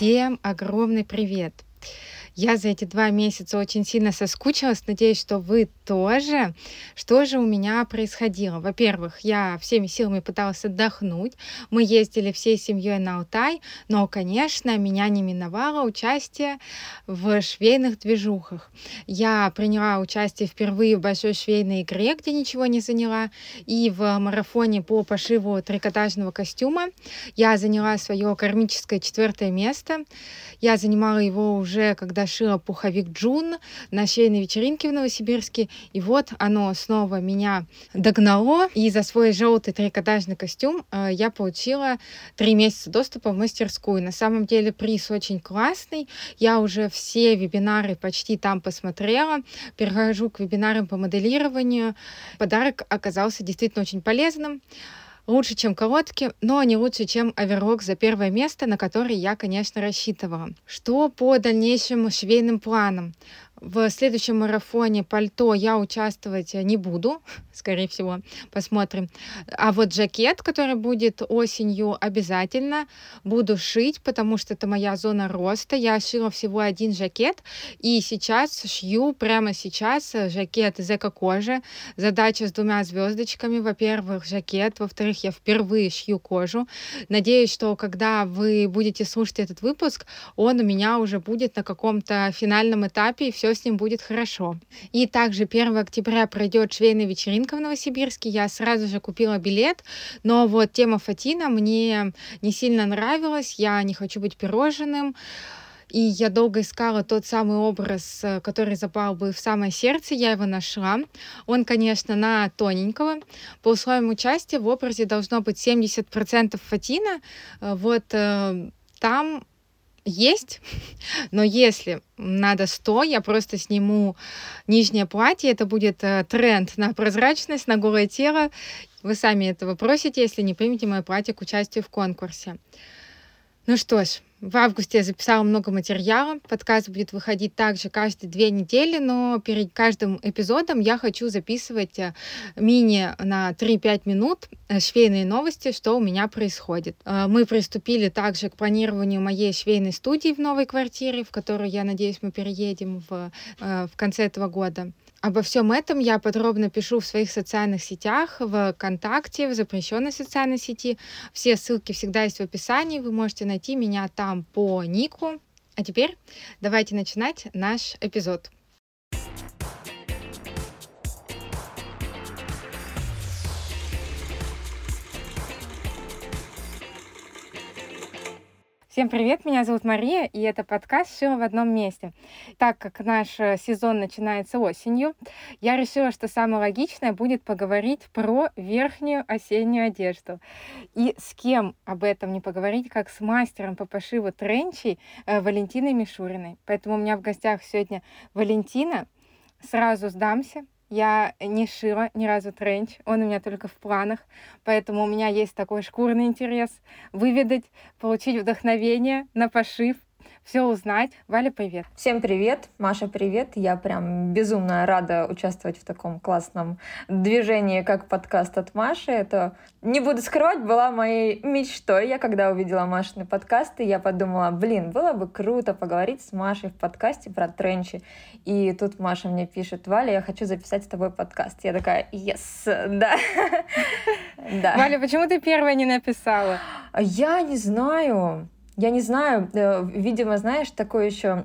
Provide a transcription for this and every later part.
Всем огромный привет! Я за эти два месяца очень сильно соскучилась. Надеюсь, что вы тоже. Что же у меня происходило? Во-первых, я всеми силами пыталась отдохнуть. Мы ездили всей семьей на Алтай, но, конечно, меня не миновало участие в швейных движухах. Я приняла участие впервые в большой швейной игре, где ничего не заняла, и в марафоне по пошиву трикотажного костюма. Я заняла свое кармическое четвертое место. Я занимала его уже, когда шила пуховик Джун на шейной вечеринке в Новосибирске. И вот оно снова меня догнало. И за свой желтый трикотажный костюм э, я получила три месяца доступа в мастерскую. На самом деле приз очень классный. Я уже все вебинары почти там посмотрела. Перехожу к вебинарам по моделированию. Подарок оказался действительно очень полезным лучше, чем колодки, но не лучше, чем оверок за первое место, на который я, конечно, рассчитывала. Что по дальнейшим швейным планам? В следующем марафоне пальто я участвовать не буду, скорее всего, посмотрим. А вот жакет, который будет осенью, обязательно буду шить, потому что это моя зона роста. Я шила всего один жакет, и сейчас шью, прямо сейчас, жакет из эко-кожи. Задача с двумя звездочками. Во-первых, жакет, во-вторых, я впервые шью кожу. Надеюсь, что когда вы будете слушать этот выпуск, он у меня уже будет на каком-то финальном этапе, и все с ним будет хорошо. И также 1 октября пройдет швейная вечеринка в Новосибирске. Я сразу же купила билет, но вот тема Фатина мне не сильно нравилась. Я не хочу быть пирожным. И я долго искала тот самый образ, э, который запал бы в самое сердце. Я его нашла. Он, конечно, на тоненького. По условиям участия в образе должно быть 70% фатина. Э, вот э, там есть, но если надо 100, я просто сниму нижнее платье, это будет э, тренд на прозрачность, на голое тело. Вы сами этого просите, если не примете мое платье к участию в конкурсе. Ну что ж, в августе я записала много материала. Подкаст будет выходить также каждые две недели, но перед каждым эпизодом я хочу записывать э, мини на 3-5 минут э, швейные новости, что у меня происходит. Э, мы приступили также к планированию моей швейной студии в новой квартире, в которую, я надеюсь, мы переедем в, в конце этого года. Обо всем этом я подробно пишу в своих социальных сетях, в ВКонтакте, в запрещенной социальной сети. Все ссылки всегда есть в описании, вы можете найти меня там по нику. А теперь давайте начинать наш эпизод. Всем привет, меня зовут Мария, и это подкаст «Шила в одном месте». Так как наш э, сезон начинается осенью, я решила, что самое логичное будет поговорить про верхнюю осеннюю одежду. И с кем об этом не поговорить, как с мастером по пошиву тренчей э, Валентиной Мишуриной. Поэтому у меня в гостях сегодня Валентина. Сразу сдамся, я не шила ни разу тренч, он у меня только в планах, поэтому у меня есть такой шкурный интерес выведать, получить вдохновение на пошив, все узнать. Валя, привет. Всем привет. Маша, привет. Я прям безумно рада участвовать в таком классном движении, как подкаст от Маши. Это, не буду скрывать, была моей мечтой. Я когда увидела Машины подкасты, я подумала, блин, было бы круто поговорить с Машей в подкасте про тренчи. И тут Маша мне пишет, Валя, я хочу записать с тобой подкаст. Я такая, yes, да. да. Валя, почему ты первая не написала? Я не знаю. Я не знаю, э, видимо, знаешь, такой еще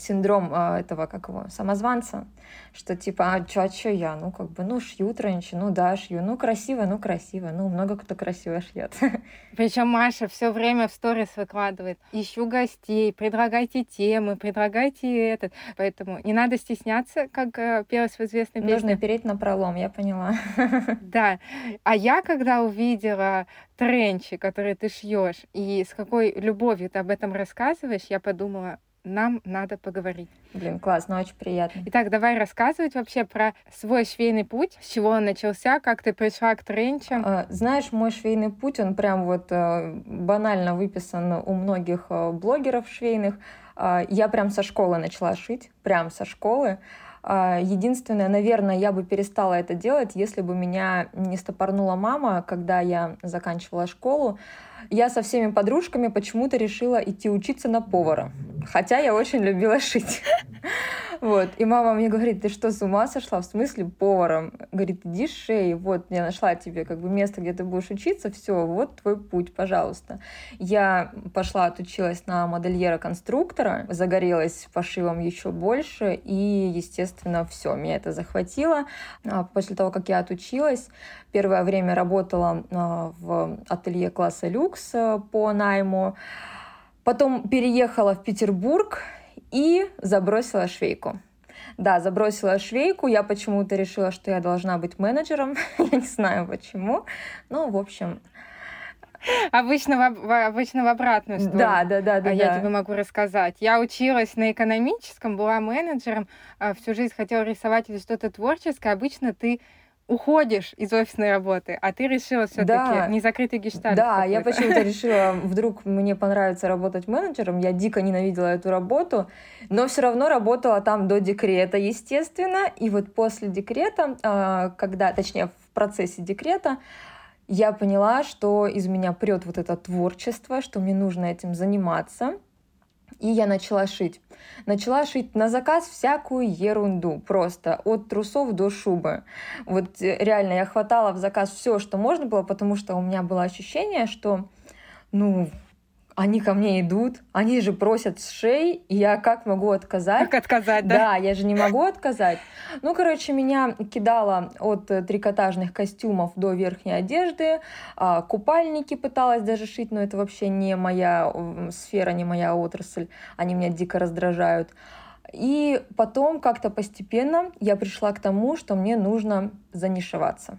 синдром э, этого, как его, самозванца, что типа, а чё, а чё я? Ну, как бы, ну, шью тренчи, ну, да, шью, ну, красиво, ну, красиво, ну, много кто красиво шьет. Причем Маша все время в сторис выкладывает, ищу гостей, предлагайте темы, предлагайте этот, поэтому не надо стесняться, как э, пелось в известной песне. Нужно переть на пролом, я поняла. Да, а я, когда увидела тренчи, которые ты шьешь, и с какой любовью ты об этом рассказываешь, я подумала, нам надо поговорить. Блин, классно, очень приятно. Итак, давай рассказывать вообще про свой швейный путь, с чего он начался, как ты пришла к тренчам. А, знаешь, мой швейный путь, он прям вот э, банально выписан у многих э, блогеров швейных. А, я прям со школы начала шить, прям со школы. А, единственное, наверное, я бы перестала это делать, если бы меня не стопорнула мама, когда я заканчивала школу. Я со всеми подружками почему-то решила идти учиться на повара, хотя я очень любила шить. Вот. И мама мне говорит, ты что, с ума сошла? В смысле поваром? Говорит, иди шей, вот я нашла тебе как бы место, где ты будешь учиться, все, вот твой путь, пожалуйста. Я пошла, отучилась на модельера-конструктора, загорелась пошивом еще больше, и, естественно, все, меня это захватило. А после того, как я отучилась, первое время работала а, в ателье класса люкс а, по найму, Потом переехала в Петербург и забросила швейку. Да, забросила швейку. Я почему-то решила, что я должна быть менеджером. я не знаю почему. Ну, в общем, Обычно в, обычно в обратную сторону. Да, да, да, да. А я тебе могу рассказать. Я училась на экономическом, была менеджером, а всю жизнь хотела рисовать или что-то творческое. Обычно ты уходишь из офисной работы, а ты решила все-таки да. не закрытый гештальт. Да, я почему-то решила, вдруг мне понравится работать менеджером. Я дико ненавидела эту работу, но все равно работала там до декрета, естественно. И вот после декрета, а, когда, точнее, в процессе декрета, я поняла, что из меня прет вот это творчество, что мне нужно этим заниматься. И я начала шить. Начала шить на заказ всякую ерунду, просто от трусов до шубы. Вот э, реально я хватала в заказ все, что можно было, потому что у меня было ощущение, что ну, они ко мне идут, они же просят с шеи, и я как могу отказать? Как отказать, да? Да, я же не могу отказать. Ну, короче, меня кидало от трикотажных костюмов до верхней одежды, а, купальники пыталась даже шить, но это вообще не моя сфера, не моя отрасль, они меня дико раздражают. И потом как-то постепенно я пришла к тому, что мне нужно занишеваться.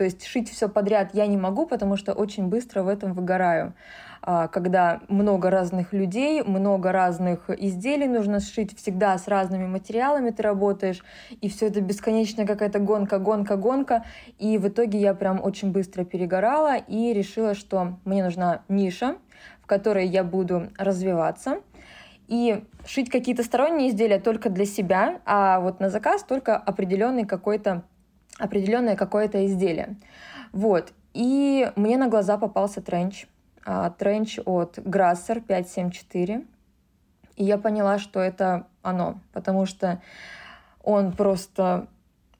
То есть шить все подряд я не могу, потому что очень быстро в этом выгораю. А, когда много разных людей, много разных изделий нужно сшить, всегда с разными материалами ты работаешь, и все это бесконечная какая-то гонка, гонка, гонка. И в итоге я прям очень быстро перегорала и решила, что мне нужна ниша, в которой я буду развиваться. И шить какие-то сторонние изделия только для себя, а вот на заказ только определенный какой-то определенное какое-то изделие. Вот. И мне на глаза попался тренч тренч от Grasser 574. И я поняла, что это оно, потому что он просто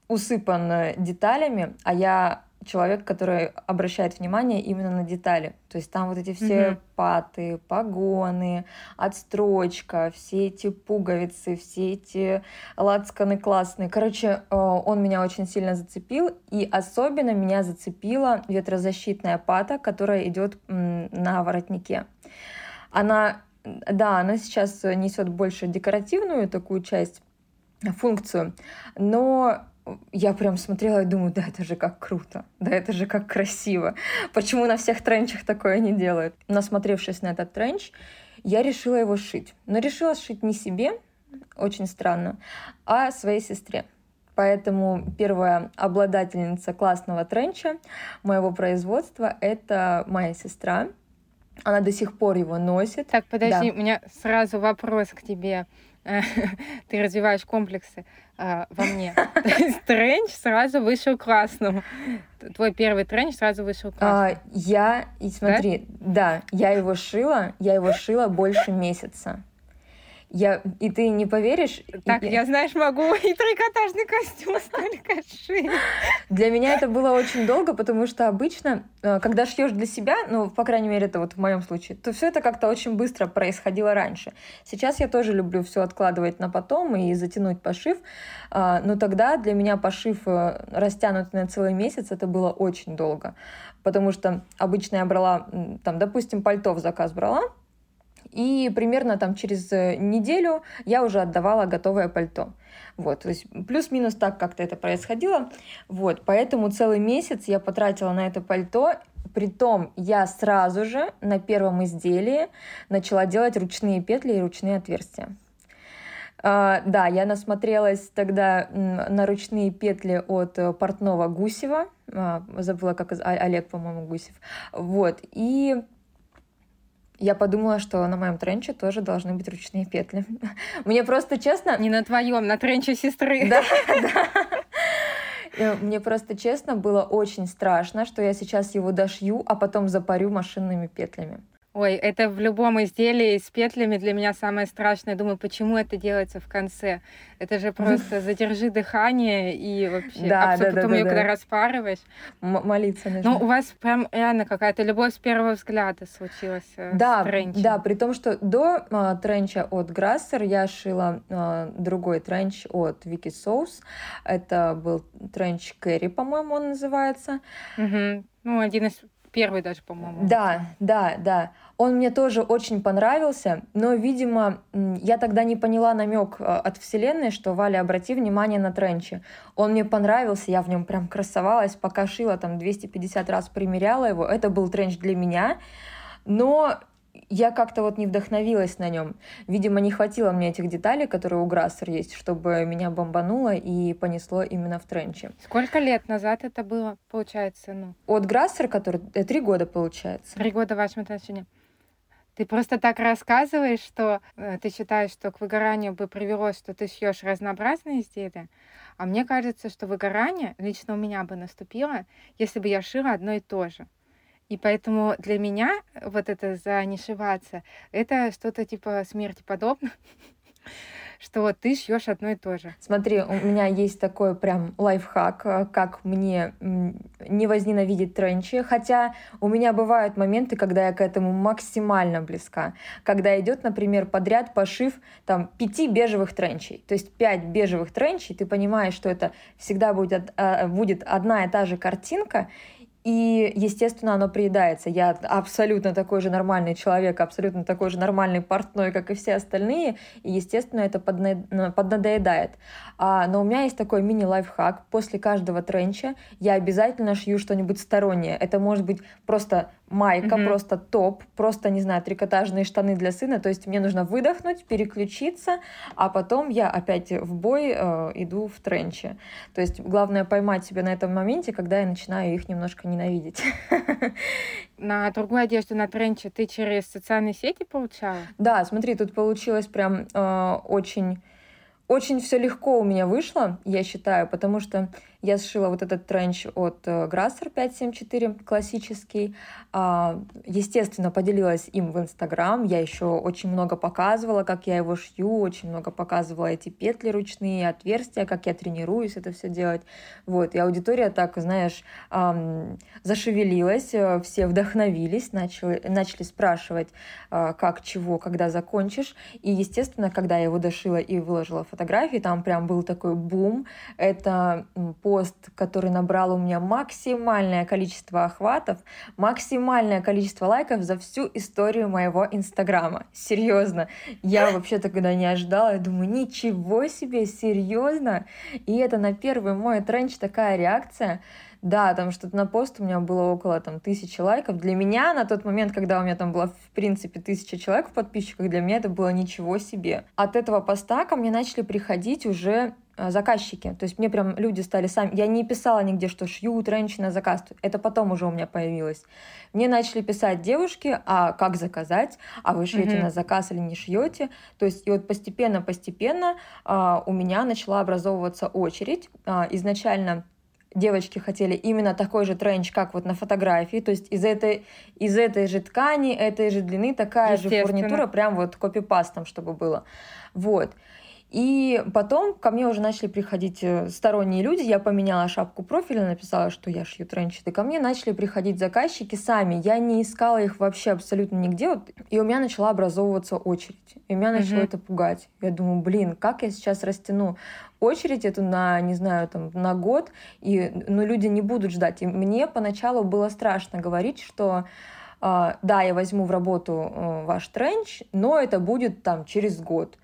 усыпан деталями, а я человек, который обращает внимание именно на детали. То есть там вот эти все mm-hmm. паты, погоны, отстрочка, все эти пуговицы, все эти лацканы классные. Короче, э, он меня очень сильно зацепил, и особенно меня зацепила ветрозащитная пата, которая идет на воротнике. Она, да, она сейчас несет больше декоративную такую часть, функцию, но я прям смотрела и думаю, да это же как круто, да это же как красиво. Почему на всех тренчах такое не делают? Насмотревшись на этот тренч, я решила его шить. Но решила шить не себе, очень странно, а своей сестре. Поэтому первая обладательница классного тренча моего производства — это моя сестра. Она до сих пор его носит. Так, подожди, да. у меня сразу вопрос к тебе. ты развиваешь комплексы а, во мне. То есть тренч сразу вышел красным. Твой первый тренч сразу вышел красным. А, я, и смотри, да? да, я его шила, я его шила больше месяца. Я, и ты не поверишь... Так, я, я знаешь, могу и трикотажный костюм столько шить. Для меня это было очень долго, потому что обычно, э, когда шьешь для себя, ну, по крайней мере, это вот в моем случае, то все это как-то очень быстро происходило раньше. Сейчас я тоже люблю все откладывать на потом и затянуть пошив, а, но тогда для меня пошив э, растянутый на целый месяц, это было очень долго, потому что обычно я брала, там, допустим, пальто в заказ брала, и примерно там через э, неделю я уже отдавала готовое пальто. Вот, то есть плюс-минус так как-то это происходило. Вот, поэтому целый месяц я потратила на это пальто. Притом я сразу же на первом изделии начала делать ручные петли и ручные отверстия. Uh, да, я насмотрелась тогда на ручные петли от э, портного Гусева. Uh, забыла, как Олег, по-моему, Гусев. Вот. И я подумала, что на моем тренче тоже должны быть ручные петли. Мне просто честно... Не на твоем, на тренче сестры. Да, да. Мне просто честно было очень страшно, что я сейчас его дошью, а потом запарю машинными петлями. Ой, это в любом изделии с петлями для меня самое страшное. Думаю, почему это делается в конце? Это же просто задержи дыхание и вообще. Да, а да, потом да, ее да, когда распарываешь. М- молиться нужно. Ну, у вас прям реально какая-то любовь с первого взгляда случилась э, да, с тренчем. Да, при том, что до э, тренча от Грассер я шила э, другой тренч от Вики Соус. Это был тренч Кэрри, по-моему, он называется. Угу. Ну, один из Первый даже, по-моему. Да, да, да. Он мне тоже очень понравился, но, видимо, я тогда не поняла намек э, от Вселенной, что Валя, обрати внимание на тренчи. Он мне понравился, я в нем прям красовалась, пока шила, там 250 раз примеряла его. Это был тренч для меня. Но я как-то вот не вдохновилась на нем. Видимо, не хватило мне этих деталей, которые у Грассер есть, чтобы меня бомбануло и понесло именно в тренче. Сколько лет назад это было, получается? Ну? От Грассер, который э, три года получается. Три года в вашем отношении. Ты просто так рассказываешь, что э, ты считаешь, что к выгоранию бы привело, что ты шьешь разнообразные изделия. А мне кажется, что выгорание лично у меня бы наступило, если бы я шила одно и то же. И поэтому для меня вот это занишеваться, это что-то типа смерти подобно, что ты шьешь одно и то же. Смотри, у меня есть такой прям лайфхак, э, как мне не возненавидеть тренчи, хотя у меня бывают моменты, когда я к этому максимально близка, когда идет, например, подряд пошив там пяти бежевых тренчей, то есть пять бежевых тренчей, ты понимаешь, что это всегда будет, э, будет одна и та же картинка, и, естественно, оно приедается. Я абсолютно такой же нормальный человек, абсолютно такой же нормальный портной, как и все остальные. И, естественно, это поднадоедает. А, но у меня есть такой мини-лайфхак. После каждого тренча я обязательно шью что-нибудь стороннее. Это может быть просто майка, mm-hmm. просто топ, просто, не знаю, трикотажные штаны для сына. То есть мне нужно выдохнуть, переключиться, а потом я опять в бой э, иду в тренче. То есть главное поймать себя на этом моменте, когда я начинаю их немножко ненавидеть. На другую одежду на тренче ты через социальные сети получала? Да, смотри, тут получилось прям э, очень очень все легко у меня вышло, я считаю, потому что я сшила вот этот тренч от Grasser э, 574 классический. А, естественно, поделилась им в Инстаграм. Я еще очень много показывала, как я его шью, очень много показывала эти петли ручные, отверстия, как я тренируюсь это все делать. Вот, и аудитория так, знаешь, зашевелилась, э, все вдохновились, начали, начали спрашивать, э, как, чего, когда закончишь. И, естественно, когда я его дошила и выложила фотографии, там прям был такой бум. Это по пост, который набрал у меня максимальное количество охватов, максимальное количество лайков за всю историю моего Инстаграма. Серьезно. Я вообще тогда не ожидала. Я думаю, ничего себе, серьезно? И это на первый мой тренч такая реакция. Да, там что-то на пост у меня было около там тысячи лайков. Для меня на тот момент, когда у меня там было в принципе тысяча человек в подписчиках, для меня это было ничего себе. От этого поста ко мне начали приходить уже заказчики. То есть мне прям люди стали сами... Я не писала нигде, что шьют раньше на заказ. Это потом уже у меня появилось. Мне начали писать девушки, а как заказать, а вы шьете mm-hmm. на заказ или не шьете. То есть и вот постепенно-постепенно а, у меня начала образовываться очередь. А, изначально девочки хотели именно такой же тренч, как вот на фотографии, то есть из этой, из этой же ткани, этой же длины, такая же фурнитура, прям вот копипастом, чтобы было. Вот. И потом ко мне уже начали приходить э, сторонние люди. Я поменяла шапку профиля, написала, что я шью тренчит. И ко мне начали приходить заказчики сами. Я не искала их вообще абсолютно нигде. Вот, и у меня начала образовываться очередь. И меня начало mm-hmm. это пугать. Я думаю, блин, как я сейчас растяну очередь эту на, не знаю, там, на год, и ну, люди не будут ждать. И мне поначалу было страшно говорить, что Uh, да, я возьму в работу uh, ваш тренч, но это будет там через год.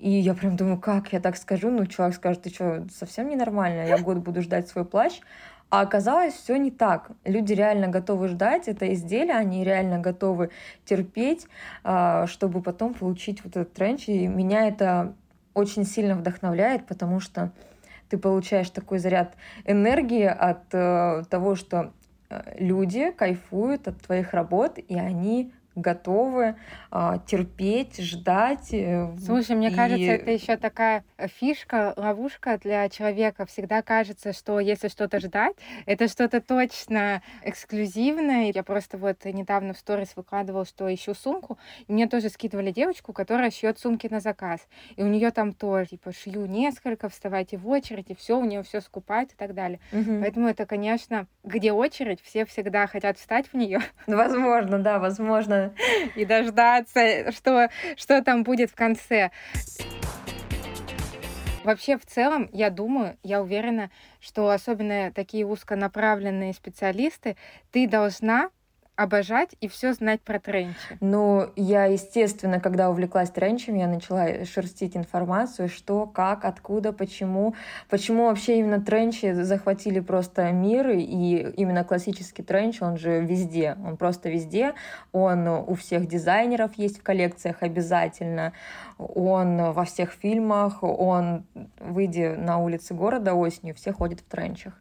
И я прям думаю, как я так скажу? Ну, человек скажет, ты что, совсем ненормально? Я год буду ждать свой плащ. А оказалось, все не так. Люди реально готовы ждать это изделие, они реально готовы терпеть, а, чтобы потом получить вот этот тренч. И меня это очень сильно вдохновляет, потому что ты получаешь такой заряд энергии от э, того, что э, люди кайфуют от твоих работ, и они готовы а, терпеть, ждать. Э, Слушай, мне и... кажется, это еще такая фишка, ловушка для человека. Всегда кажется, что если что-то ждать, это что-то точно эксклюзивное. Я просто вот недавно в сторис выкладывала, что ищу сумку, и мне тоже скидывали девочку, которая шьет сумки на заказ. И у нее там тоже, типа, шью несколько, вставайте в очередь, и все, у нее все скупают и так далее. Угу. Поэтому это, конечно, где очередь, все всегда хотят встать в нее. Возможно, да, возможно. И дождаться что, что там будет в конце. Вообще, в целом, я думаю, я уверена, что особенно такие узконаправленные специалисты, ты должна обожать и все знать про тренчи? Ну, я, естественно, когда увлеклась тренчем, я начала шерстить информацию, что, как, откуда, почему. Почему вообще именно тренчи захватили просто мир, и именно классический тренч, он же везде, он просто везде. Он у всех дизайнеров есть в коллекциях обязательно, он во всех фильмах, он, выйдя на улицы города осенью, все ходят в тренчах.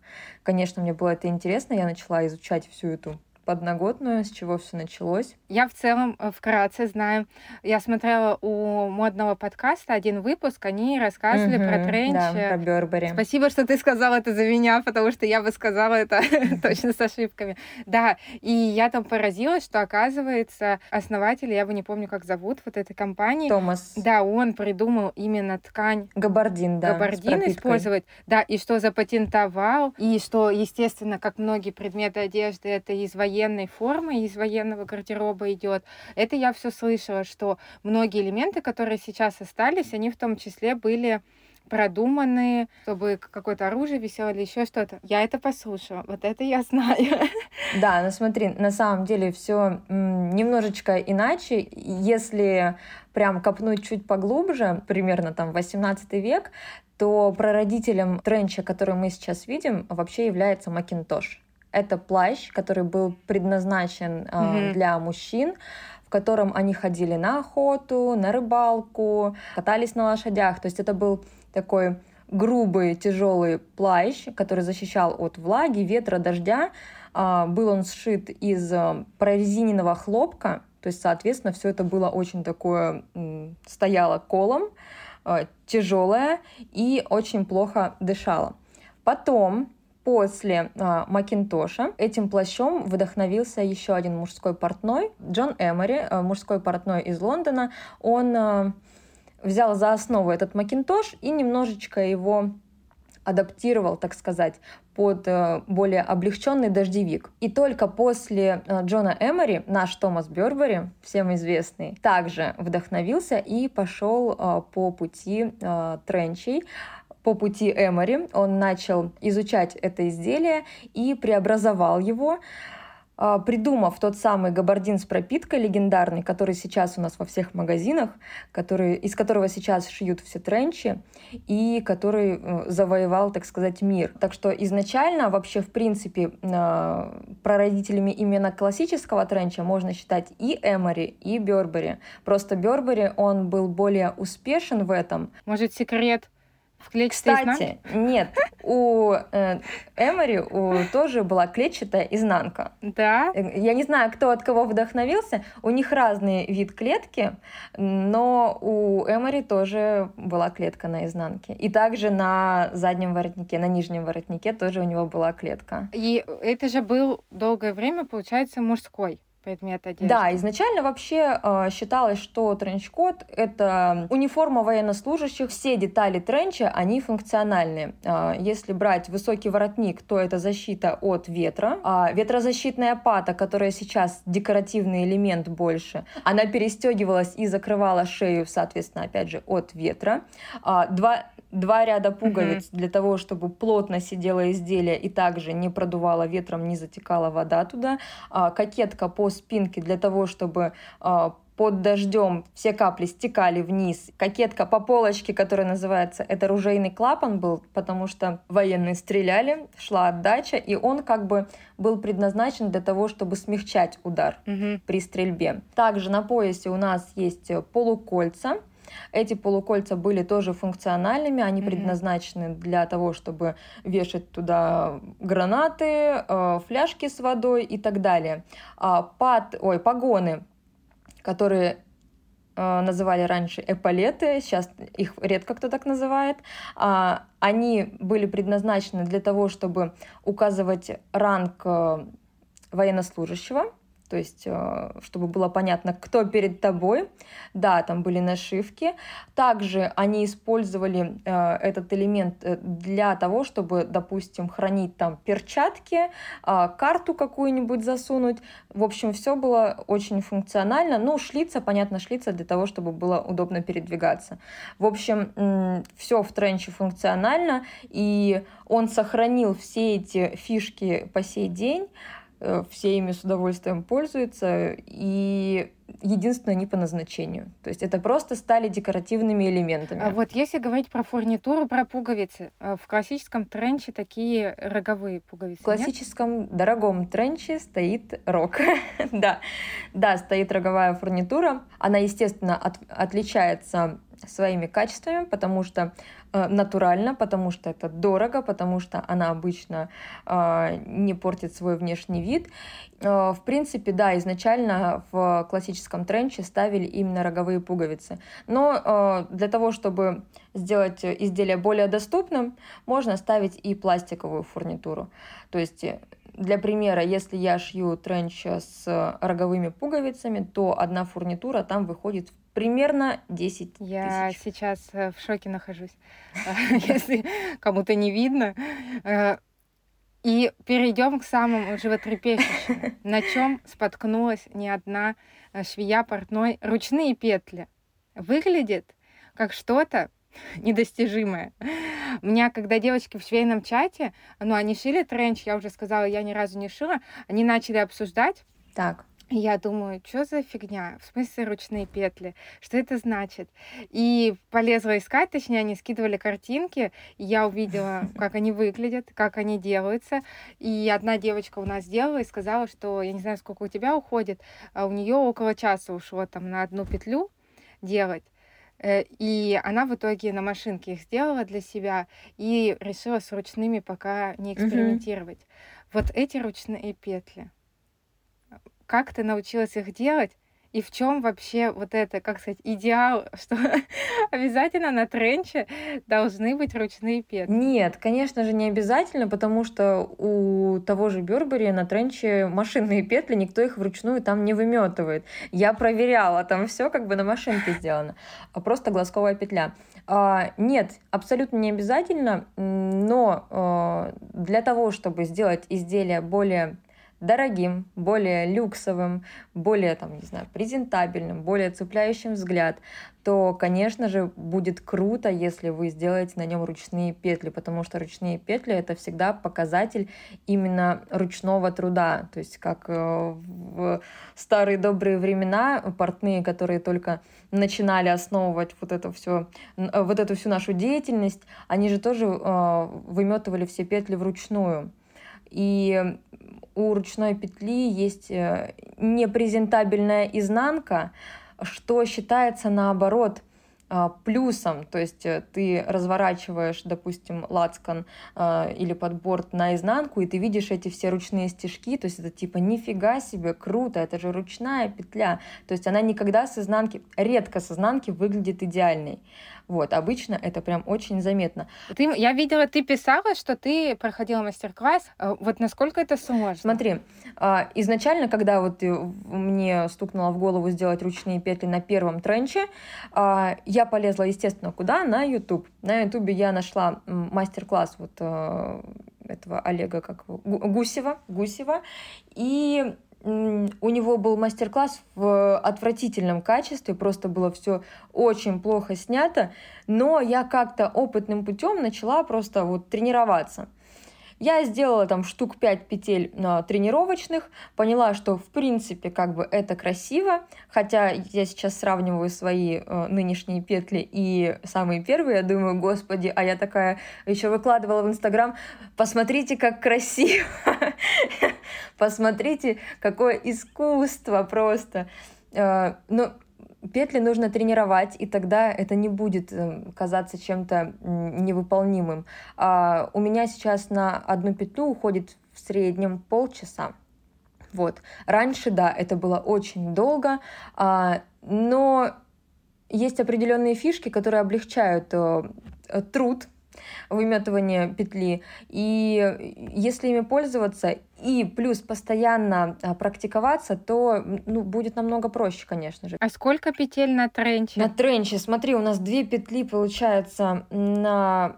Конечно, мне было это интересно, я начала изучать всю эту подноготную, с чего все началось? Я в целом э, вкратце знаю. Я смотрела у модного подкаста один выпуск, они рассказывали угу, про тренч. Да, про Бербери. Спасибо, что ты сказала это за меня, потому что я бы сказала это точно с ошибками. Да, и я там поразилась, что оказывается основатель, я бы не помню, как зовут, вот этой компании. Томас. Да, он придумал именно ткань. Габардин, да. Габардин использовать. Да, и что запатентовал, и что, естественно, как многие предметы одежды, это из военной военной формы, из военного гардероба идет. Это я все слышала, что многие элементы, которые сейчас остались, они в том числе были продуманные, чтобы какое-то оружие висело или еще что-то. Я это послушала, вот это я знаю. Да, ну смотри, на самом деле все немножечко иначе. Если прям копнуть чуть поглубже, примерно там 18 век, то прародителем тренча, который мы сейчас видим, вообще является Макинтош. Это плащ, который был предназначен mm-hmm. для мужчин, в котором они ходили на охоту, на рыбалку, катались на лошадях. То есть это был такой грубый, тяжелый плащ, который защищал от влаги, ветра, дождя. А, был он сшит из а, прорезиненного хлопка, то есть, соответственно, все это было очень такое, стояло колом, тяжелое и очень плохо дышало. Потом После а, Макинтоша этим плащом вдохновился еще один мужской портной, Джон Эмори, а, мужской портной из Лондона. Он а, взял за основу этот Макинтош и немножечко его адаптировал, так сказать, под более облегченный дождевик. И только после Джона Эмори наш Томас Бербери, всем известный, также вдохновился и пошел по пути тренчей по пути Эмори он начал изучать это изделие и преобразовал его, а, придумав тот самый габардин с пропиткой легендарный, который сейчас у нас во всех магазинах, который, из которого сейчас шьют все тренчи, и который э, завоевал, так сказать, мир. Так что изначально вообще, в принципе, а, прародителями именно классического тренча можно считать и Эмори, и Бербери. Просто Бербери, он был более успешен в этом. Может, секрет в Кстати, изнанке? нет, у э, Эмори у, тоже была клетчатая изнанка. Да? Э, я не знаю, кто от кого вдохновился. У них разный вид клетки, но у Эмори тоже была клетка на изнанке. И также на заднем воротнике, на нижнем воротнике тоже у него была клетка. И это же был долгое время, получается, мужской предмет одежды. Да, изначально вообще э, считалось, что тренч-код — это униформа военнослужащих. Все детали тренча, они функциональные. Э, если брать высокий воротник, то это защита от ветра. А ветрозащитная пата, которая сейчас декоративный элемент больше, она перестегивалась и закрывала шею, соответственно, опять же, от ветра. А, два два ряда пуговиц mm-hmm. для того, чтобы плотно сидело изделие и также не продувало ветром, не затекала вода туда. А, кокетка по спинке для того, чтобы а, под дождем все капли стекали вниз. Кокетка по полочке, которая называется, это ружейный клапан был, потому что военные стреляли, шла отдача, и он как бы был предназначен для того, чтобы смягчать удар угу. при стрельбе. Также на поясе у нас есть полукольца, эти полукольца были тоже функциональными, они mm-hmm. предназначены для того, чтобы вешать туда гранаты, э, фляжки с водой и так далее. А, пад, ой, погоны которые э, называли раньше эполеты, сейчас их редко кто так называет. А, они были предназначены для того, чтобы указывать ранг э, военнослужащего, то есть э, чтобы было понятно, кто перед тобой. Да, там были нашивки. Также они использовали э, этот элемент э, для того, чтобы, допустим, хранить там перчатки, карту какую-нибудь засунуть. В общем, все было очень функционально. Ну, шлица, понятно, шлица для того, чтобы было удобно передвигаться. В общем, все в тренче функционально, и он сохранил все эти фишки по сей день. Э, все ими с удовольствием пользуются, и единственное, не по назначению. То есть это просто стали декоративными элементами. А вот если говорить про фурнитуру, про пуговицы, э, в классическом тренче такие роговые пуговицы, В классическом нет? дорогом тренче стоит рог. да. да, стоит роговая фурнитура. Она, естественно, от, отличается своими качествами, потому что натурально, потому что это дорого, потому что она обычно э, не портит свой внешний вид. Э, в принципе, да, изначально в классическом тренче ставили именно роговые пуговицы. Но э, для того, чтобы сделать изделие более доступным, можно ставить и пластиковую фурнитуру. То есть э, для примера, если я шью тренч с роговыми пуговицами, то одна фурнитура там выходит в примерно 10 Я тысяч. сейчас э, в шоке нахожусь, если кому-то не видно. Э, и перейдем к самому животрепещущему. На чем споткнулась не одна э, швея портной ручные петли. Выглядит как что-то недостижимое. У меня, когда девочки в швейном чате, ну, они шили тренч, я уже сказала, я ни разу не шила, они начали обсуждать. Так. Я думаю, что за фигня? В смысле ручные петли? Что это значит? И полезла искать, точнее, они скидывали картинки, и я увидела, как они выглядят, как они делаются. И одна девочка у нас делала и сказала, что я не знаю, сколько у тебя уходит, а у нее около часа ушло там на одну петлю делать. Э, и она в итоге на машинке их сделала для себя и решила с ручными пока не экспериментировать. Mm-hmm. Вот эти ручные петли как ты научилась их делать, и в чем вообще вот это, как сказать, идеал, что обязательно на тренче должны быть ручные петли? Нет, конечно же, не обязательно, потому что у того же Бербери на тренче машинные петли, никто их вручную там не выметывает. Я проверяла, там все как бы на машинке сделано, а просто глазковая петля. А, нет, абсолютно не обязательно, но а, для того, чтобы сделать изделие более дорогим, более люксовым, более, там, не знаю, презентабельным, более цепляющим взгляд, то, конечно же, будет круто, если вы сделаете на нем ручные петли, потому что ручные петли это всегда показатель именно ручного труда. То есть, как э, в старые добрые времена портные, которые только начинали основывать вот это все, э, вот эту всю нашу деятельность, они же тоже э, выметывали все петли вручную. И у ручной петли есть э, непрезентабельная изнанка, что считается наоборот а, плюсом, то есть э, ты разворачиваешь, допустим, лацкан э, или подборд наизнанку, и ты видишь эти все ручные стежки, то есть это типа нифига себе, круто, это же ручная петля, то есть она никогда с изнанки, редко с изнанки выглядит идеальной. Вот, обычно это прям очень заметно. Ты, я видела, ты писала, что ты проходила мастер-класс. Э, вот насколько это сложно? Смотри, а, изначально, когда вот мне стукнуло в голову сделать ручные петли на первом тренче, а, я полезла, естественно, куда? На YouTube. На YouTube я нашла мастер-класс вот э, этого Олега как Гусева, Гусева, и у него был мастер-класс в отвратительном качестве, просто было все очень плохо снято, но я как-то опытным путем начала просто вот тренироваться. Я сделала там штук 5 петель э, тренировочных, поняла, что в принципе как бы это красиво, хотя я сейчас сравниваю свои э, нынешние петли и самые первые, я думаю, господи, а я такая еще выкладывала в Инстаграм, посмотрите, как красиво, посмотрите, какое искусство просто. Э, ну, петли нужно тренировать, и тогда это не будет эм, казаться чем-то невыполнимым. А у меня сейчас на одну петлю уходит в среднем полчаса. Вот. Раньше, да, это было очень долго, а, но есть определенные фишки, которые облегчают э, труд выметывания петли. И если ими пользоваться и плюс постоянно а, практиковаться, то ну, будет намного проще, конечно же. А сколько петель на тренче? На тренче, смотри, у нас две петли получается на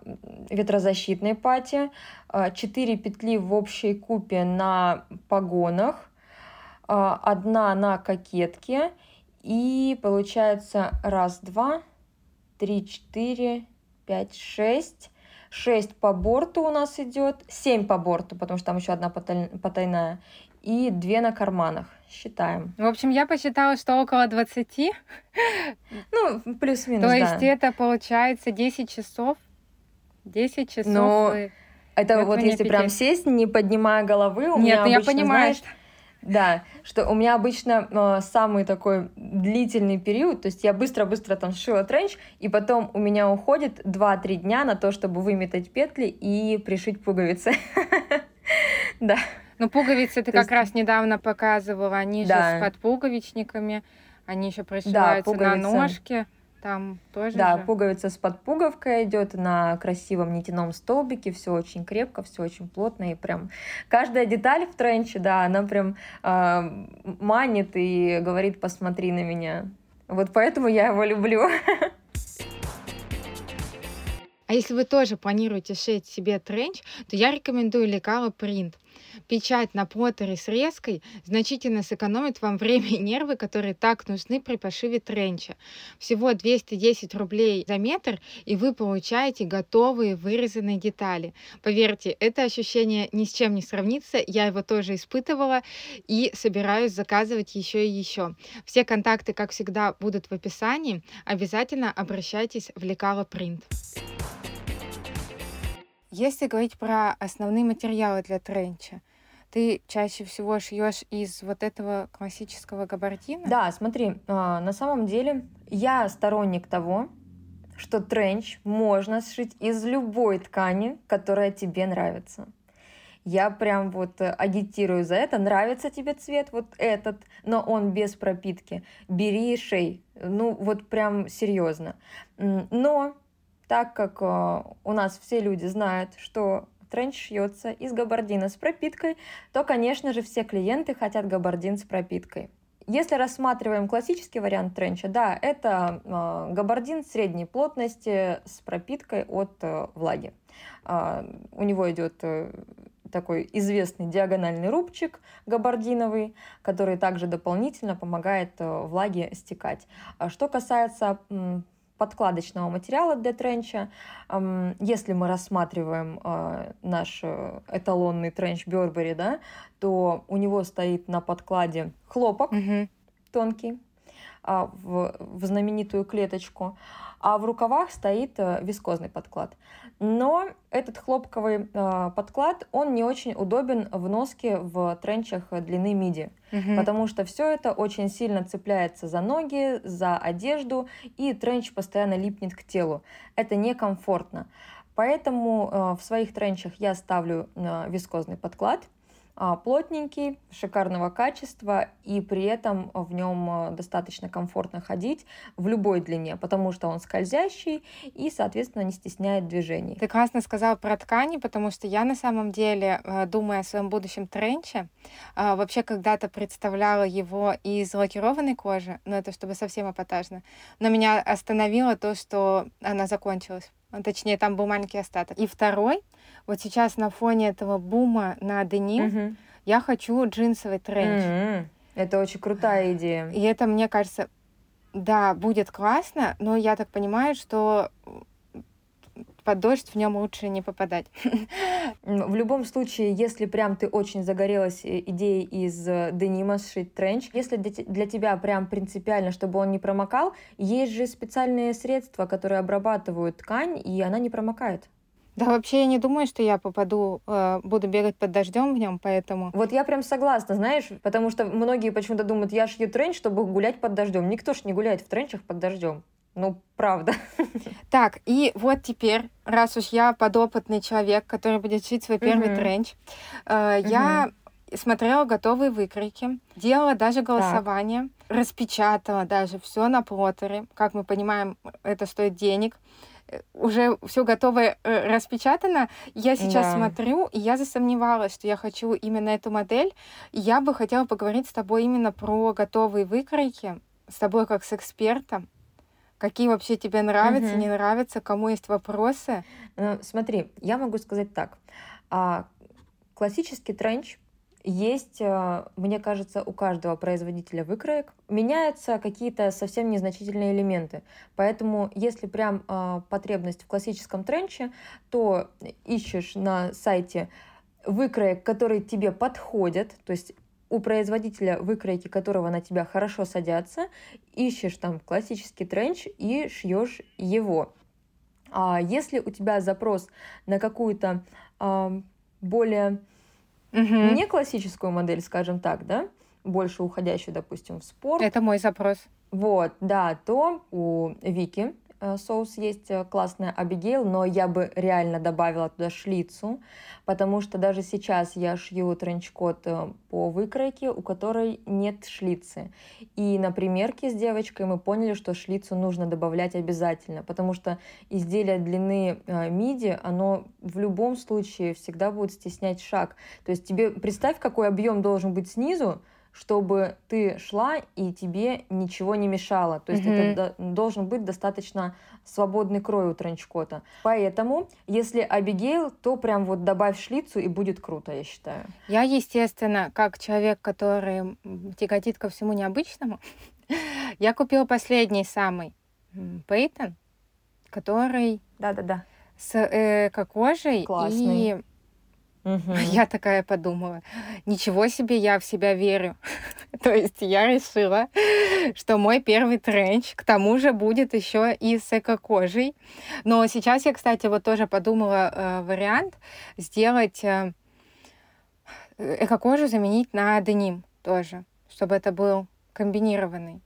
ветрозащитной пате, а, четыре петли в общей купе на погонах, а, одна на кокетке, и получается раз, два, три, четыре, пять, шесть. Шесть по борту у нас идет, семь по борту, потому что там еще одна потайная, и две на карманах. Считаем. В общем, я посчитала, что около 20. Ну, плюс-минус, То есть да. это получается 10 часов? 10 часов. Но это вот если прям сесть, не поднимая головы, у Нет, меня ну обычно, я понимаю, знаешь, да, что у меня обычно э, самый такой длительный период, то есть я быстро-быстро там сшила тренч, и потом у меня уходит 2-3 дня на то, чтобы выметать петли и пришить пуговицы. Да. Ну, пуговицы ты как раз недавно показывала, они же с подпуговичниками, они еще пришиваются на ножки. Там тоже. Да, же? пуговица с подпуговкой идет на красивом нитяном столбике, все очень крепко, все очень плотно и прям каждая деталь в тренче, да, она прям э, манит и говорит, посмотри на меня. Вот поэтому я его люблю. А если вы тоже планируете шить себе тренч, то я рекомендую лекало Print. Печать на плоттере с резкой значительно сэкономит вам время и нервы, которые так нужны при пошиве тренча. Всего 210 рублей за метр, и вы получаете готовые вырезанные детали. Поверьте, это ощущение ни с чем не сравнится, я его тоже испытывала и собираюсь заказывать еще и еще. Все контакты, как всегда, будут в описании. Обязательно обращайтесь в Лекало Принт. Если говорить про основные материалы для тренча, ты чаще всего шьешь из вот этого классического габардина? Да, смотри, а, на самом деле я сторонник того, что тренч можно сшить из любой ткани, которая тебе нравится. Я прям вот агитирую за это. Нравится тебе цвет вот этот, но он без пропитки. Бери и шей. Ну вот прям серьезно. Но так как э, у нас все люди знают, что тренч шьется из габардина с пропиткой, то, конечно же, все клиенты хотят габардин с пропиткой. Если рассматриваем классический вариант тренча, да, это э, габардин средней плотности с пропиткой от э, влаги. Э, у него идет э, такой известный диагональный рубчик габардиновый, который также дополнительно помогает э, влаге стекать. А что касается подкладочного материала для тренча. Если мы рассматриваем э, наш э, эталонный тренч Бербери, да, то у него стоит на подкладе хлопок угу. тонкий а, в, в знаменитую клеточку, а в рукавах стоит э, вискозный подклад. Но этот хлопковый э, подклад, он не очень удобен в носке в тренчах длины миди, угу. потому что все это очень сильно цепляется за ноги, за одежду, и тренч постоянно липнет к телу. Это некомфортно. Поэтому э, в своих тренчах я ставлю вискозный подклад – а, плотненький, шикарного качества, и при этом в нем а, достаточно комфортно ходить в любой длине, потому что он скользящий и, соответственно, не стесняет движений. Ты классно сказала про ткани, потому что я на самом деле, а, думая о своем будущем тренче, вообще когда-то представляла его из лакированной кожи, но это чтобы совсем эпатажно. Но меня остановило то, что она закончилась. Точнее, там был маленький остаток. И второй, вот сейчас на фоне этого бума на деним, угу. я хочу джинсовый тренч. Mm-hmm. Это очень крутая идея. И это, мне кажется, да, будет классно, но я так понимаю, что под дождь в нем лучше не попадать. В любом случае, если прям ты очень загорелась э, идеей из э, денима сшить тренч, если для тебя прям принципиально, чтобы он не промокал, есть же специальные средства, которые обрабатывают ткань, и она не промокает. Да, вообще я не думаю, что я попаду, э, буду бегать под дождем в нем, поэтому. Вот я прям согласна, знаешь, потому что многие почему-то думают, я шью тренч, чтобы гулять под дождем. Никто ж не гуляет в тренчах под дождем. Ну, правда. Так, и вот теперь, раз уж я подопытный человек, который будет шить свой первый uh-huh. тренч, э, uh-huh. я смотрела готовые выкройки, делала даже голосование, так. распечатала даже все на плоттере. Как мы понимаем, это стоит денег э, уже все готовое э, распечатано. Я сейчас да. смотрю, и я засомневалась, что я хочу именно эту модель. И я бы хотела поговорить с тобой именно про готовые выкройки, с тобой как с экспертом. Какие вообще тебе нравятся, угу. не нравятся, кому есть вопросы? Ну, смотри, я могу сказать так. А, классический тренч есть, э, мне кажется, у каждого производителя выкроек. Меняются какие-то совсем незначительные элементы. Поэтому, если прям э, потребность в классическом тренче, то ищешь на сайте выкроек, которые тебе подходят, то есть у производителя выкройки которого на тебя хорошо садятся, ищешь там классический тренч и шьешь его. А если у тебя запрос на какую-то а, более угу. не классическую модель, скажем так, да, больше уходящую, допустим, в спорт. Это мой запрос. Вот, да, то у Вики соус есть э, классная Абигейл, но я бы реально добавила туда шлицу, потому что даже сейчас я шью тренчкот э, по выкройке, у которой нет шлицы. И на примерке с девочкой мы поняли, что шлицу нужно добавлять обязательно, потому что изделие длины миди, оно в любом случае всегда будет стеснять шаг. То есть тебе представь, какой объем должен быть снизу, чтобы ты шла и тебе ничего не мешало. То есть mm-hmm. это должен быть достаточно свободный крой у тренчкота. Поэтому, если Абигейл, то прям вот добавь шлицу и будет круто, я считаю. Я, естественно, как человек, который тяготит ко всему необычному, я купила последний самый Пейтон, который... Да-да-да. С эко-кожей. Классный. И Угу. Я такая подумала, ничего себе, я в себя верю. То есть я решила, что мой первый тренч к тому же будет еще и с эко-кожей. Но сейчас я, кстати, вот тоже подумала э, вариант сделать э, эко-кожу заменить на деним тоже, чтобы это был комбинированный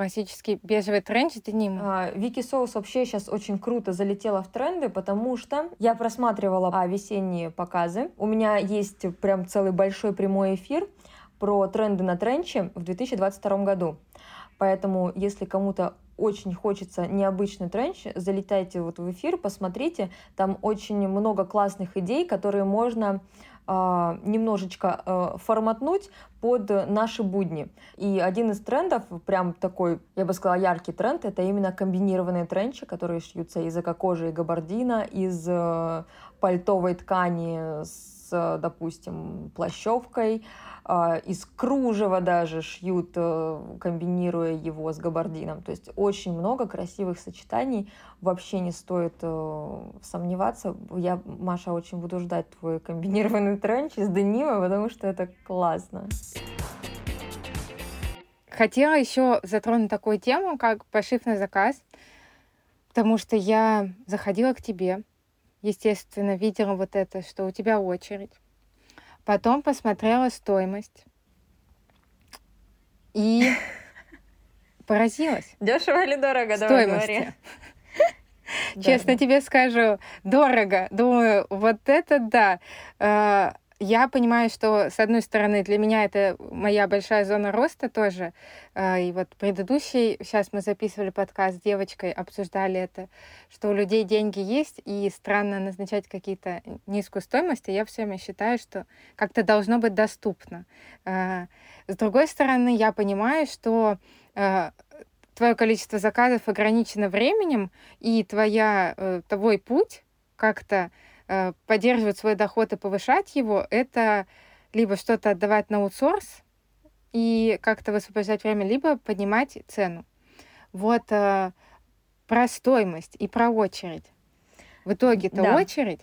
классический бежевый тренд с денимом. А, Вики Соус вообще сейчас очень круто залетела в тренды, потому что я просматривала а, весенние показы. У меня есть прям целый большой прямой эфир про тренды на тренче в 2022 году. Поэтому, если кому-то очень хочется необычный тренч, залетайте вот в эфир, посмотрите. Там очень много классных идей, которые можно немножечко а, форматнуть под наши будни. И один из трендов, прям такой, я бы сказала, яркий тренд, это именно комбинированные тренчи, которые шьются из эко-кожи и габардина, из э, пальтовой ткани с, допустим, плащевкой, а, из кружева даже шьют, э, комбинируя его с габардином. То есть очень много красивых сочетаний. Вообще не стоит э, сомневаться. Я, Маша, очень буду ждать твой комбинированный тренч из денима, потому что это классно. Хотела еще затронуть такую тему, как пошив на заказ, потому что я заходила к тебе, естественно, видела вот это, что у тебя очередь. Потом посмотрела стоимость. И поразилась. Дешево или дорого, давай говори. Честно тебе скажу, дорого. Думаю, вот это да. А, я понимаю, что, с одной стороны, для меня это моя большая зона роста тоже. А, и вот предыдущий, сейчас мы записывали подкаст с девочкой, обсуждали это, что у людей деньги есть, и странно назначать какие-то низкую стоимость, и я все время считаю, что как-то должно быть доступно. А, с другой стороны, я понимаю, что а, твое количество заказов ограничено временем, и твоя, э, твой путь как-то поддерживать свой доход и повышать его, это либо что-то отдавать на аутсорс и как-то высвобождать время, либо поднимать цену. Вот э, про стоимость и про очередь. В итоге-то да. очередь.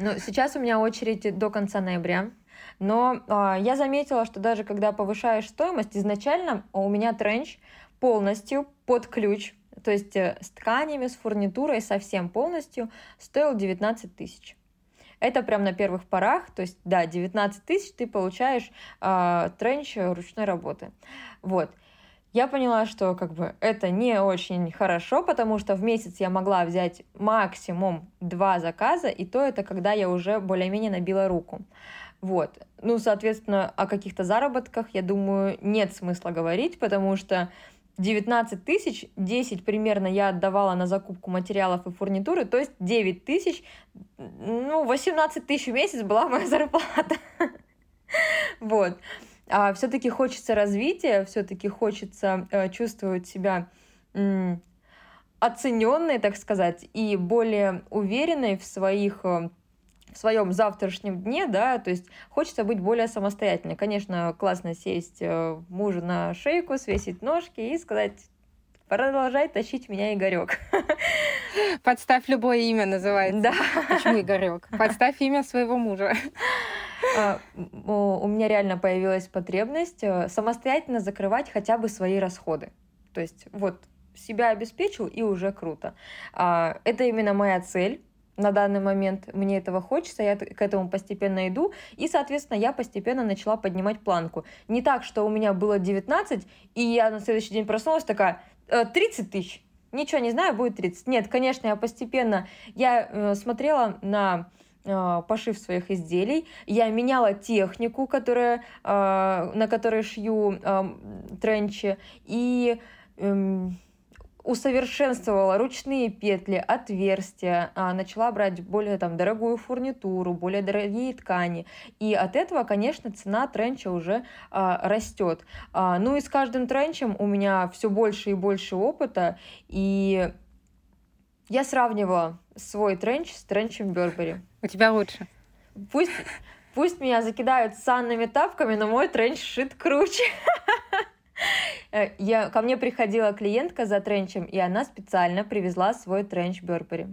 Ну, сейчас у меня очередь до конца ноября. Но э, я заметила, что даже когда повышаешь стоимость, изначально у меня тренч полностью под ключ то есть э, с тканями, с фурнитурой совсем полностью стоил 19 тысяч. Это прям на первых порах, то есть, да, 19 тысяч ты получаешь э, тренч ручной работы. Вот. Я поняла, что как бы это не очень хорошо, потому что в месяц я могла взять максимум два заказа, и то это когда я уже более-менее набила руку. Вот. Ну, соответственно, о каких-то заработках, я думаю, нет смысла говорить, потому что 19 тысяч, 10 примерно я отдавала на закупку материалов и фурнитуры, то есть 9 тысяч, ну, 18 тысяч в месяц была моя зарплата. Вот. А все-таки хочется развития, все-таки хочется э, чувствовать себя оцененной, так сказать, и более уверенной в своих э, в своем завтрашнем дне, да, то есть хочется быть более самостоятельной. Конечно, классно сесть э, мужу на шейку, свесить ножки и сказать, продолжай тащить меня, Игорек. Подставь любое имя называется. Да. Почему Игорек? Подставь имя своего мужа. А, у меня реально появилась потребность э, самостоятельно закрывать хотя бы свои расходы. То есть вот себя обеспечил и уже круто. А, это именно моя цель на данный момент мне этого хочется, я к этому постепенно иду, и, соответственно, я постепенно начала поднимать планку. Не так, что у меня было 19, и я на следующий день проснулась такая, 30 «Э, тысяч, ничего не знаю, будет 30. Нет, конечно, я постепенно, я э, смотрела на э, пошив своих изделий. Я меняла технику, которая, на которой шью тренчи, и эм, усовершенствовала ручные петли, отверстия, а, начала брать более там дорогую фурнитуру, более дорогие ткани. И от этого, конечно, цена тренча уже а, растет. А, ну и с каждым тренчем у меня все больше и больше опыта, и я сравнивала свой тренч с тренчем Бербери. У тебя лучше. Пусть, пусть меня закидают санными тапками, но мой тренч шит круче. Э, я, ко мне приходила клиентка за тренчем, и она специально привезла свой тренч Бербери.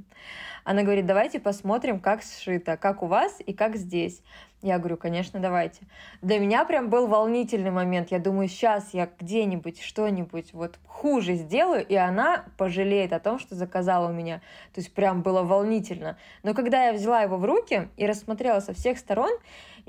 Она говорит, давайте посмотрим, как сшито, как у вас и как здесь. Я говорю, конечно, давайте. Для меня прям был волнительный момент. Я думаю, сейчас я где-нибудь что-нибудь вот хуже сделаю, и она пожалеет о том, что заказала у меня. То есть прям было волнительно. Но когда я взяла его в руки и рассмотрела со всех сторон,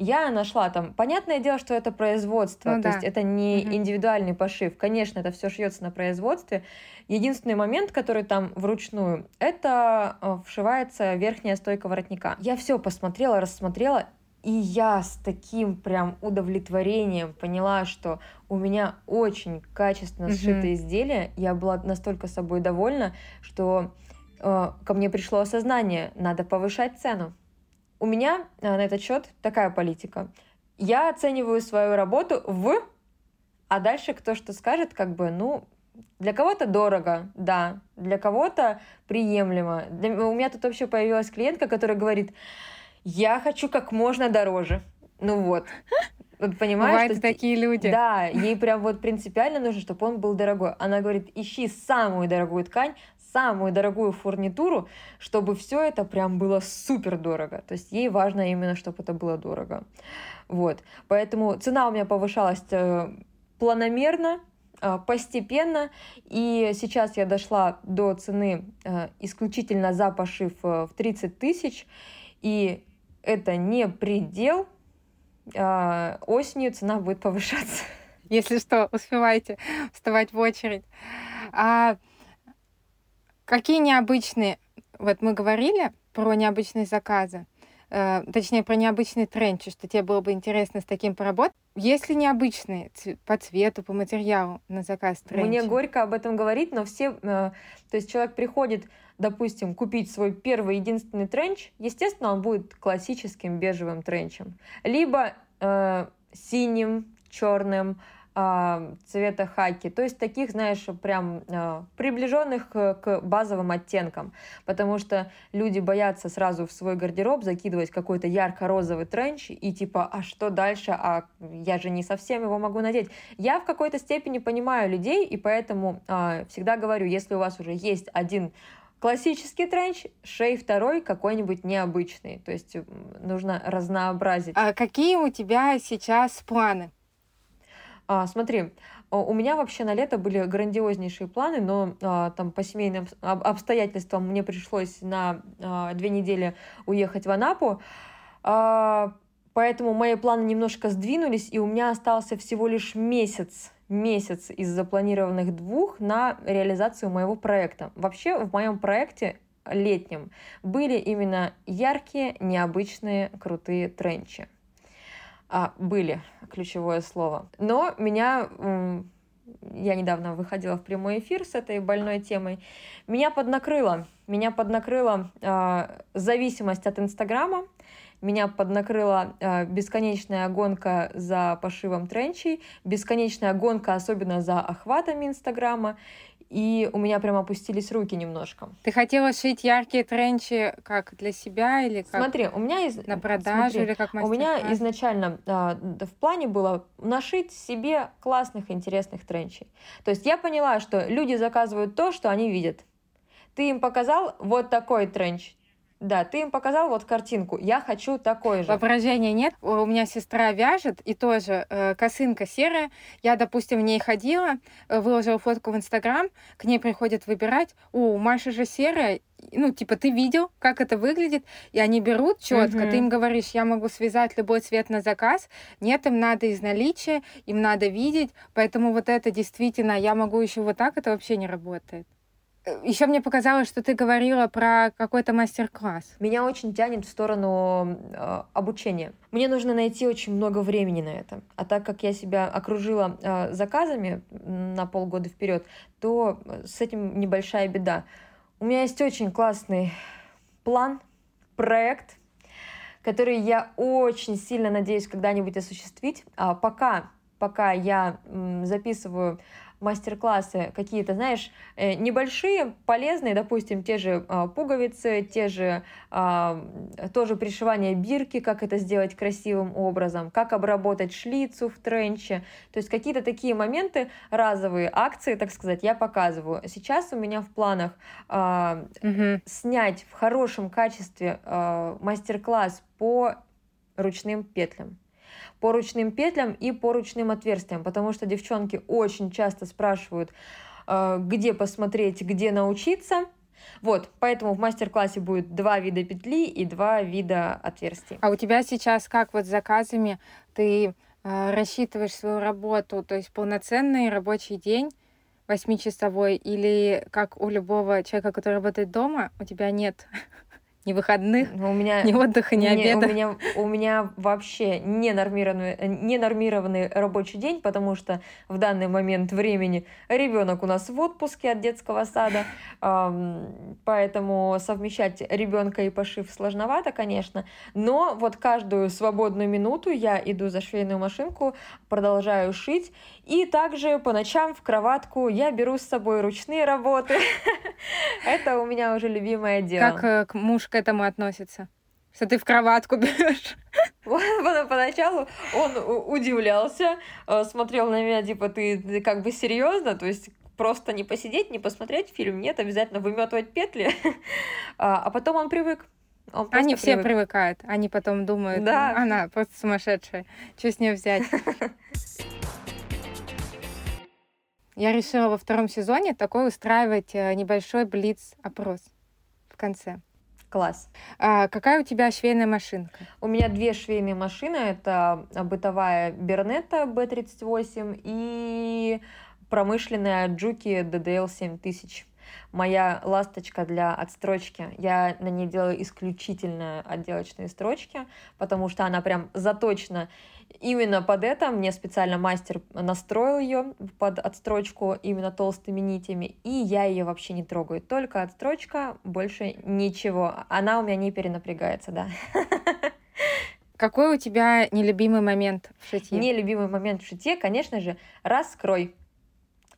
я нашла там, понятное дело, что это производство, ну, то да. есть это не угу. индивидуальный пошив. Конечно, это все шьется на производстве. Единственный момент, который там вручную, это э, вшивается верхняя стойка воротника. Я все посмотрела, рассмотрела, и я с таким прям удовлетворением поняла, что у меня очень качественно сшитое mm-hmm. изделие. Я была настолько собой довольна, что э, ко мне пришло осознание, надо повышать цену. У меня э, на этот счет такая политика. Я оцениваю свою работу в, а дальше кто что скажет, как бы, ну, для кого-то дорого, да, для кого-то приемлемо. Для... У меня тут вообще появилась клиентка, которая говорит, я хочу как можно дороже. Ну вот. Вот понимаешь? Бывают что... такие люди. Да, ей прям вот принципиально нужно, чтобы он был дорогой. Она говорит, ищи самую дорогую ткань, самую дорогую фурнитуру, чтобы все это прям было супер дорого. То есть ей важно именно, чтобы это было дорого. Вот. Поэтому цена у меня повышалась э, планомерно, э, постепенно, и сейчас я дошла до цены э, исключительно за пошив в 30 тысяч, и это не предел, а, осенью цена будет повышаться. Если что, успевайте вставать в очередь. А какие необычные, вот мы говорили про необычные заказы, э, точнее про необычные тренчи, что тебе было бы интересно с таким поработать. Есть ли необычные по цвету, по материалу на заказ тренчи? Мне горько об этом говорить, но все, э, то есть человек приходит допустим, купить свой первый единственный тренч, естественно, он будет классическим бежевым тренчем. Либо э, синим, черным, цвета хаки. То есть таких, знаешь, прям э, приближенных к, к базовым оттенкам. Потому что люди боятся сразу в свой гардероб закидывать какой-то ярко-розовый тренч и типа, а что дальше? А я же не совсем его могу надеть. Я в какой-то степени понимаю людей, и поэтому э, всегда говорю, если у вас уже есть один Классический тренч, шей второй какой-нибудь необычный. То есть нужно разнообразить. А какие у тебя сейчас планы? А, смотри, у меня вообще на лето были грандиознейшие планы, но а, там по семейным обстоятельствам мне пришлось на а, две недели уехать в Анапу. А, поэтому мои планы немножко сдвинулись, и у меня остался всего лишь месяц месяц из запланированных двух на реализацию моего проекта. Вообще в моем проекте летнем были именно яркие, необычные, крутые тренчи. А, были, ключевое слово. Но меня я недавно выходила в прямой эфир с этой больной темой, меня поднакрыло. Меня поднакрыла э, зависимость от Инстаграма, меня поднакрыла э, бесконечная гонка за пошивом тренчей, бесконечная гонка особенно за охватами Инстаграма, и у меня прям опустились руки немножко. Ты хотела шить яркие тренчи как для себя или как Смотри, у меня из... на продажу Смотри, или как У меня изначально а, в плане было нашить себе классных, интересных тренчей. То есть я поняла, что люди заказывают то, что они видят. Ты им показал вот такой тренч, да, ты им показал вот картинку. Я хочу такой же. Воображения нет. У меня сестра вяжет, и тоже э, косынка серая. Я, допустим, в ней ходила, э, выложила фотку в Инстаграм, к ней приходят выбирать. О, у Маши же серая. Ну, типа, ты видел, как это выглядит, и они берут четко. Угу. Ты им говоришь, я могу связать любой цвет на заказ. Нет, им надо из наличия, им надо видеть. Поэтому вот это действительно, я могу еще вот так, это вообще не работает. Еще мне показалось, что ты говорила про какой-то мастер-класс. Меня очень тянет в сторону э, обучения. Мне нужно найти очень много времени на это. А так как я себя окружила э, заказами на полгода вперед, то с этим небольшая беда. У меня есть очень классный план, проект, который я очень сильно надеюсь когда-нибудь осуществить. А пока, пока я записываю мастер-классы какие-то, знаешь, э, небольшие, полезные, допустим, те же а, пуговицы, те же а, тоже пришивание бирки, как это сделать красивым образом, как обработать шлицу в тренче. То есть какие-то такие моменты, разовые акции, так сказать, я показываю. Сейчас у меня в планах угу. снять в хорошем качестве мастер-класс по ручным петлям по ручным петлям и по ручным отверстиям, потому что девчонки очень часто спрашивают, э, где посмотреть, где научиться. Вот, поэтому в мастер-классе будет два вида петли и два вида отверстий. А у тебя сейчас как вот с заказами ты э, рассчитываешь свою работу, то есть полноценный рабочий день, восьмичасовой, или как у любого человека, который работает дома, у тебя нет ни выходных, у меня, ни отдыха, ни не, обеда. У меня, у меня вообще не нормированный, не нормированный рабочий день, потому что в данный момент времени ребенок у нас в отпуске от детского сада, поэтому совмещать ребенка и пошив сложновато, конечно. Но вот каждую свободную минуту я иду за швейную машинку, продолжаю шить, и также по ночам в кроватку я беру с собой ручные работы. Это у меня уже любимое дело. Как э, муж к этому относится? Что ты в кроватку берешь? Поначалу он удивлялся, э, смотрел на меня, типа, ты как бы серьезно, то есть просто не посидеть, не посмотреть фильм, нет, обязательно выметывать петли. А, а потом он привык. Он они все привык. привыкают, они потом думают, да. она просто сумасшедшая, что с нее взять? Я решила во втором сезоне такой устраивать э, небольшой блиц-опрос в конце. Класс. А какая у тебя швейная машинка? У меня две швейные машины. Это бытовая Бернетта B38 и промышленная Джуки DDL 7000 моя ласточка для отстрочки. Я на ней делаю исключительно отделочные строчки, потому что она прям заточена именно под это. Мне специально мастер настроил ее под отстрочку именно толстыми нитями, и я ее вообще не трогаю. Только отстрочка, больше ничего. Она у меня не перенапрягается, да. Какой у тебя нелюбимый момент в шитье? Нелюбимый момент в шитье, конечно же, раскрой.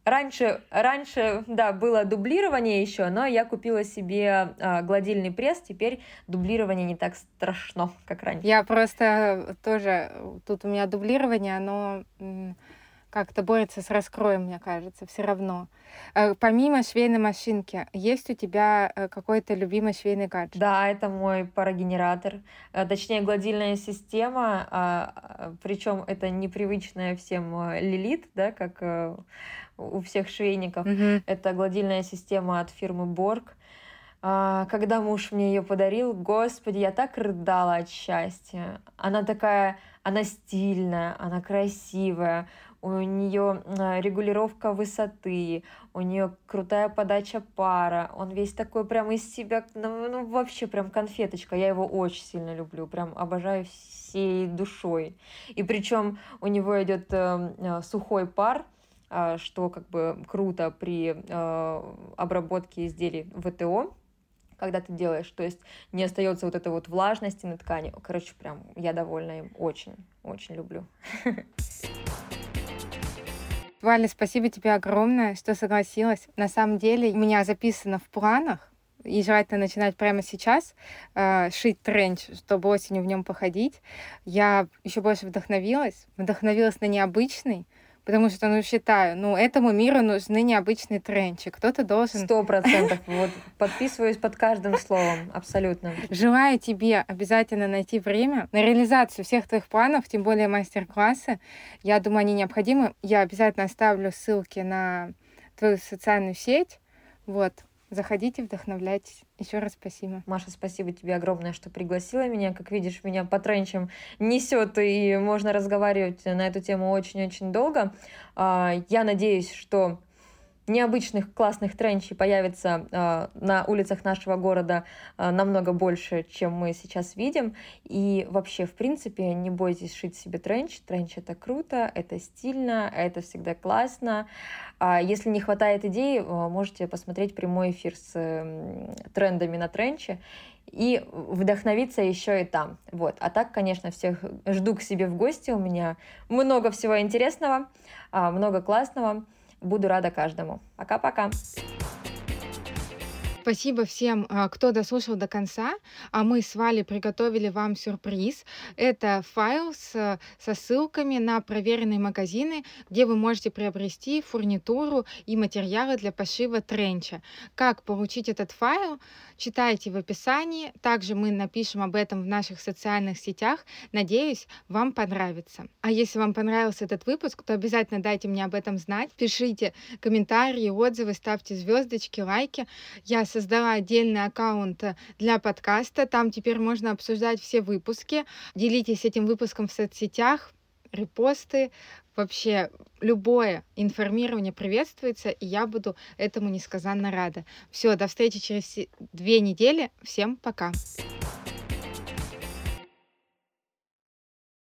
Раньше, раньше, да, было дублирование еще, но я купила себе э, гладильный пресс, теперь дублирование не так страшно, как раньше. Я просто тоже, тут у меня дублирование, оно как-то борется с раскроем, мне кажется, все равно. Э, помимо швейной машинки, есть у тебя э, какой-то любимый швейный гаджет? Да, это мой парогенератор, э, точнее гладильная система, а, причем это непривычная всем лилит, да, как у всех швейников. Mm-hmm. Это гладильная система от фирмы Борг. А, когда муж мне ее подарил, господи, я так рыдала от счастья. Она такая, она стильная, она красивая. У нее а, регулировка высоты, у нее крутая подача пара, он весь такой прям из себя, ну, ну вообще прям конфеточка, я его очень сильно люблю, прям обожаю всей душой. И причем у него идет э, э, сухой пар, э, что как бы круто при э, обработке изделий ВТО, когда ты делаешь, то есть не остается вот этой вот влажности на ткани. Короче, прям я довольна им очень, очень люблю. Валя, спасибо тебе огромное, что согласилась. На самом деле у меня записано в планах, и желательно начинать прямо сейчас э, шить тренч, чтобы осенью в нем походить. Я еще больше вдохновилась, вдохновилась на необычный, потому что, ну, считаю, ну, этому миру нужны необычные тренчи. Кто-то должен... Сто процентов. Вот подписываюсь под каждым словом, абсолютно. Желаю тебе обязательно найти время на реализацию всех твоих планов, тем более мастер-классы. Я думаю, они необходимы. Я обязательно оставлю ссылки на твою социальную сеть. Вот, Заходите, вдохновляйтесь. Еще раз спасибо. Маша, спасибо тебе огромное, что пригласила меня. Как видишь, меня по тренчам несет, и можно разговаривать на эту тему очень-очень долго. А, я надеюсь, что необычных классных тренчей появится э, на улицах нашего города э, намного больше, чем мы сейчас видим. И вообще, в принципе, не бойтесь шить себе тренч. Тренч это круто, это стильно, это всегда классно. А если не хватает идей, э, можете посмотреть прямой эфир с э, трендами на тренче и вдохновиться еще и там. Вот. А так, конечно, всех жду к себе в гости. У меня много всего интересного, много классного. Буду рада каждому. Пока-пока. Спасибо всем, а, кто дослушал до конца. А мы с Валей приготовили вам сюрприз. Это файл с, со ссылками на проверенные магазины, где вы можете приобрести фурнитуру и материалы для пошива тренча. Как получить этот файл, читайте в описании. Также мы напишем об этом в наших социальных сетях. Надеюсь, вам понравится. А если вам понравился этот выпуск, то обязательно дайте мне об этом знать. Пишите комментарии, отзывы, ставьте звездочки, лайки. Я создала отдельный аккаунт для подкаста. Там теперь можно обсуждать все выпуски. Делитесь этим выпуском в соцсетях, репосты, вообще любое информирование приветствуется, и я буду этому несказанно рада. Все, до встречи через две недели. Всем пока.